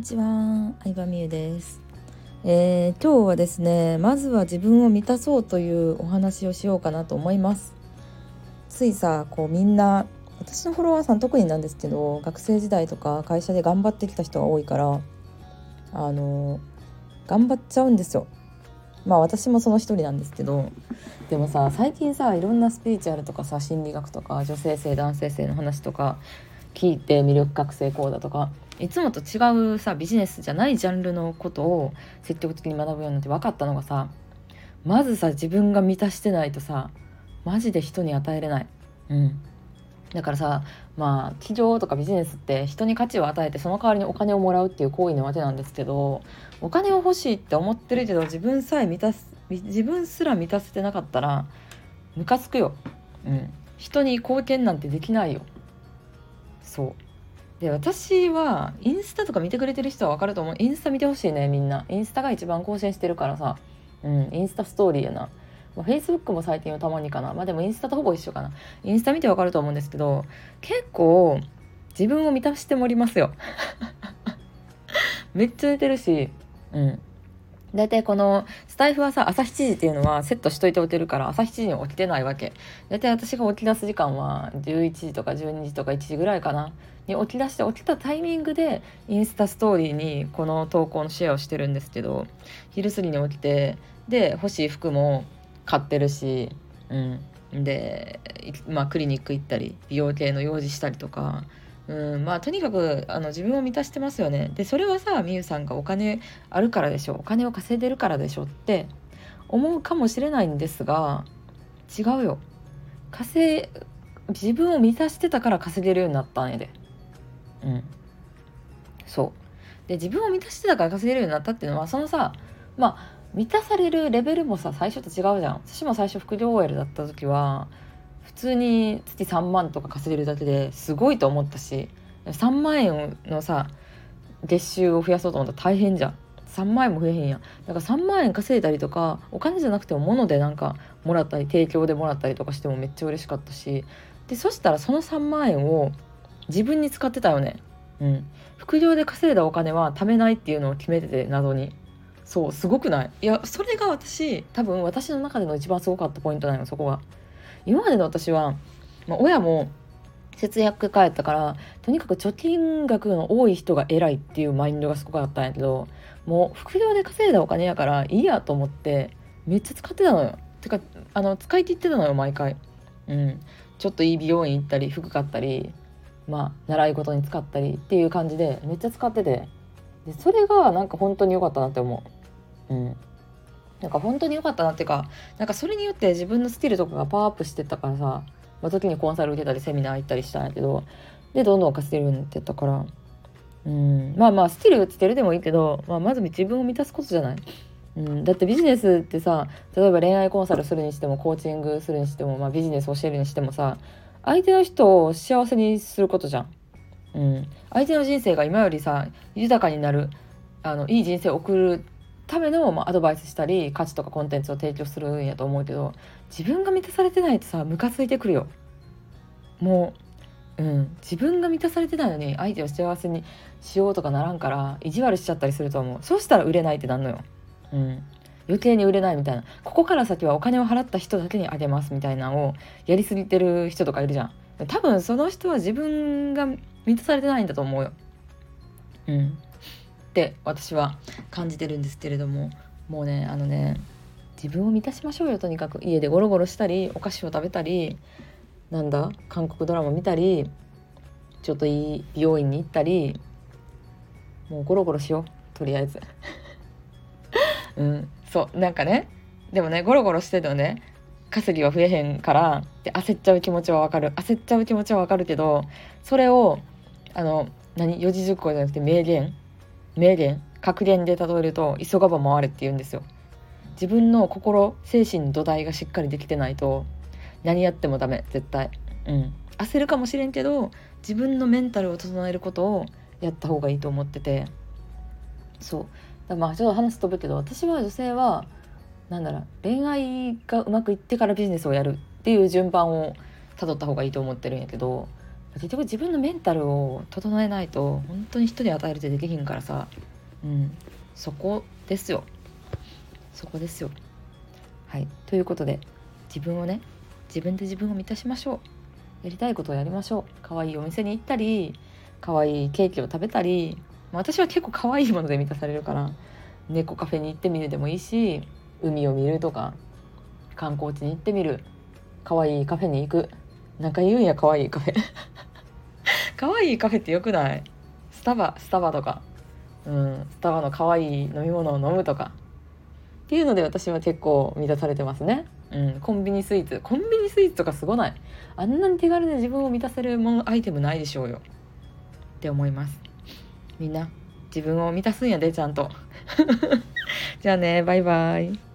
にちは、相葉美優です、えー、今日はですねまずは自分を満たそうというお話をしようかなと思います。ついさこうみんな私のフォロワーさん特になんですけど学生時代とか会社で頑張ってきた人が多いからあの頑張っちゃうんですよ。まあ私もその一人なんですけどでもさ最近さいろんなスピーチュアルとかさ心理学とか女性性男性性の話とか聞いて魅力覚醒講座とかいつもと違うさビジネスじゃないジャンルのことを積極的に学ぶようになって分かったのがさまずさ自分が満たしてないとさマジで人に与えれない。うんだからさまあ企業とかビジネスって人に価値を与えてその代わりにお金をもらうっていう行為なわけなんですけどお金を欲しいって思ってるけど自分さえ満たす自分すら満たせてなかったらムカつくよ。うん、人に貢献なんてできないよ。そう。で私はインスタとか見てくれてる人は分かると思う。インスタ見てほしいねみんな。インスタが一番更新してるからさ。うんインスタストーリーやな。フェイスブックも最近はたまにかな。まあでもインスタとほぼ一緒かな。インスタ見てわかると思うんですけど結構自分を満たしてもりますよ。めっちゃ出てるしうん。大体このスタイフはさ朝7時っていうのはセットしといておけるから朝7時に起きてないわけ。大体私が起き出す時間は11時とか12時とか1時ぐらいかな。に起き出して起きたタイミングでインスタストーリーにこの投稿のシェアをしてるんですけど昼過ぎに起きてで欲しい服も買ってるしうん。で、まあ、クリニック行ったり美容系の用事したりとかうんまあとにかくあの自分を満たしてますよね。でそれはさみゆさんがお金あるからでしょお金を稼いでるからでしょって思うかもしれないんですが違うよ。稼自分を満たしてたから稼げるようになったんやで。うん。そう。で自分を満たしてたから稼げるようになったっていうのはそのさまあ満たされるレベルもさ最初と違うじゃん。私も最初副業 OL だった時は普通に月3万とか稼げるだけですごいと思ったし3万円のさ月収を増やそうと思ったら大変じゃん。3万円も増えへんやん。だから3万円稼いだりとかお金じゃなくても物でなんかもらったり提供でもらったりとかしてもめっちゃ嬉しかったし。でそしたらその3万円を自分に使ってたよね。うん。副業で稼いだお金は貯めないっていうのを決めてて謎に。そうすごくない？いやそれが私多分私の中での一番すごかったポイントなのそこが今までの私は、まあ、親も節約家やったからとにかく貯金額の多い人が偉いっていうマインドがすごかったんやけどもう副業で稼いだお金やからいいやと思ってめっちゃ使ってたのよ。てかあの使い切ってたのよ毎回。うん。ちょっといい美容院行ったり服買ったりまあ習い事に使ったりっていう感じでめっちゃ使ってて。でそれがなんか本当に良かったなって思う。うん。なんか本当に良かったなっていうかなんかそれによって自分のスキルとかがパワーアップしてったからさ、まあ、時にコンサル受けたりセミナー行ったりしたんやけどでどんどん稼げるようになってったからうんまあまあスキルつけるでもいいけど、まあ、まず自分を満たすことじゃない、うん、だってビジネスってさ例えば恋愛コンサルするにしてもコーチングするにしても、まあ、ビジネス教えるにしてもさ相手の人を幸せにすることじゃん。うん、相手の人生が今よりさ豊かになるあのいい人生を送るための、まあ、アドバイスしたり価値とかコンテンツを提供するんやと思うけど自分が満たされてないとさムカついてくるよ。もう、うん、自分が満たされてないのに相手を幸せにしようとかならんから意地悪しちゃったりすると思う。そうしたら売れないってなんのよ、うん、余計に売れないみたいな。ここから先はお金を払った人だけにあげますみたいなのをやりすぎてる人とかいるじゃん。多分その人は自分が満たされてないんだと思うよ。うん。って私は感じてるんですけれどももうねあのね自分を満たしましょうよとにかく。家でゴロゴロしたりお菓子を食べたりなんだ韓国ドラマ見たりちょっといい美容院に行ったりもうゴロゴロしようとりあえず。うんそうなんかねでもねゴロゴロしててもね稼ぎは増えへんからで焦っちゃう気持ちはわかる。焦っちゃう気持ちはわかるけどそれをあの何四字熟語じゃなくて名言。名言格言で例えると急がば回れって言うんですよ。自分の心精神の土台がしっかりできてないと何やってもダメ絶対。うん。焦るかもしれんけど自分のメンタルを整えることをやった方がいいと思ってて。そう。だまあちょっと話飛ぶけど私は女性はなんだろう恋愛がうまくいってからビジネスをやるっていう順番をたどった方がいいと思ってるんやけど結局自分のメンタルを整えないと本当に人に与えるってできひんからさ。うん。そこですよ。そこですよ。はい。ということで自分をね自分で自分を満たしましょう。やりたいことをやりましょう。可愛いお店に行ったり可愛いケーキを食べたり。私は結構可愛いもので満たされるから猫カフェに行ってみるでもいいし海を見るとか観光地に行ってみる。可愛いカフェに行く。なんか言うんや可愛いカフェ。可愛いカフェってよくない？スタバスタバとか。うんスタバの可愛い飲み物を飲むとか。っていうので私は結構満たされてますね。うんコンビニスイーツ。コンビニスイーツとかすごない。あんなに手軽で自分を満たせるものアイテムないでしょうよ。って思います。みんな自分を満たすんやでちゃんと。じゃあねバイバイ。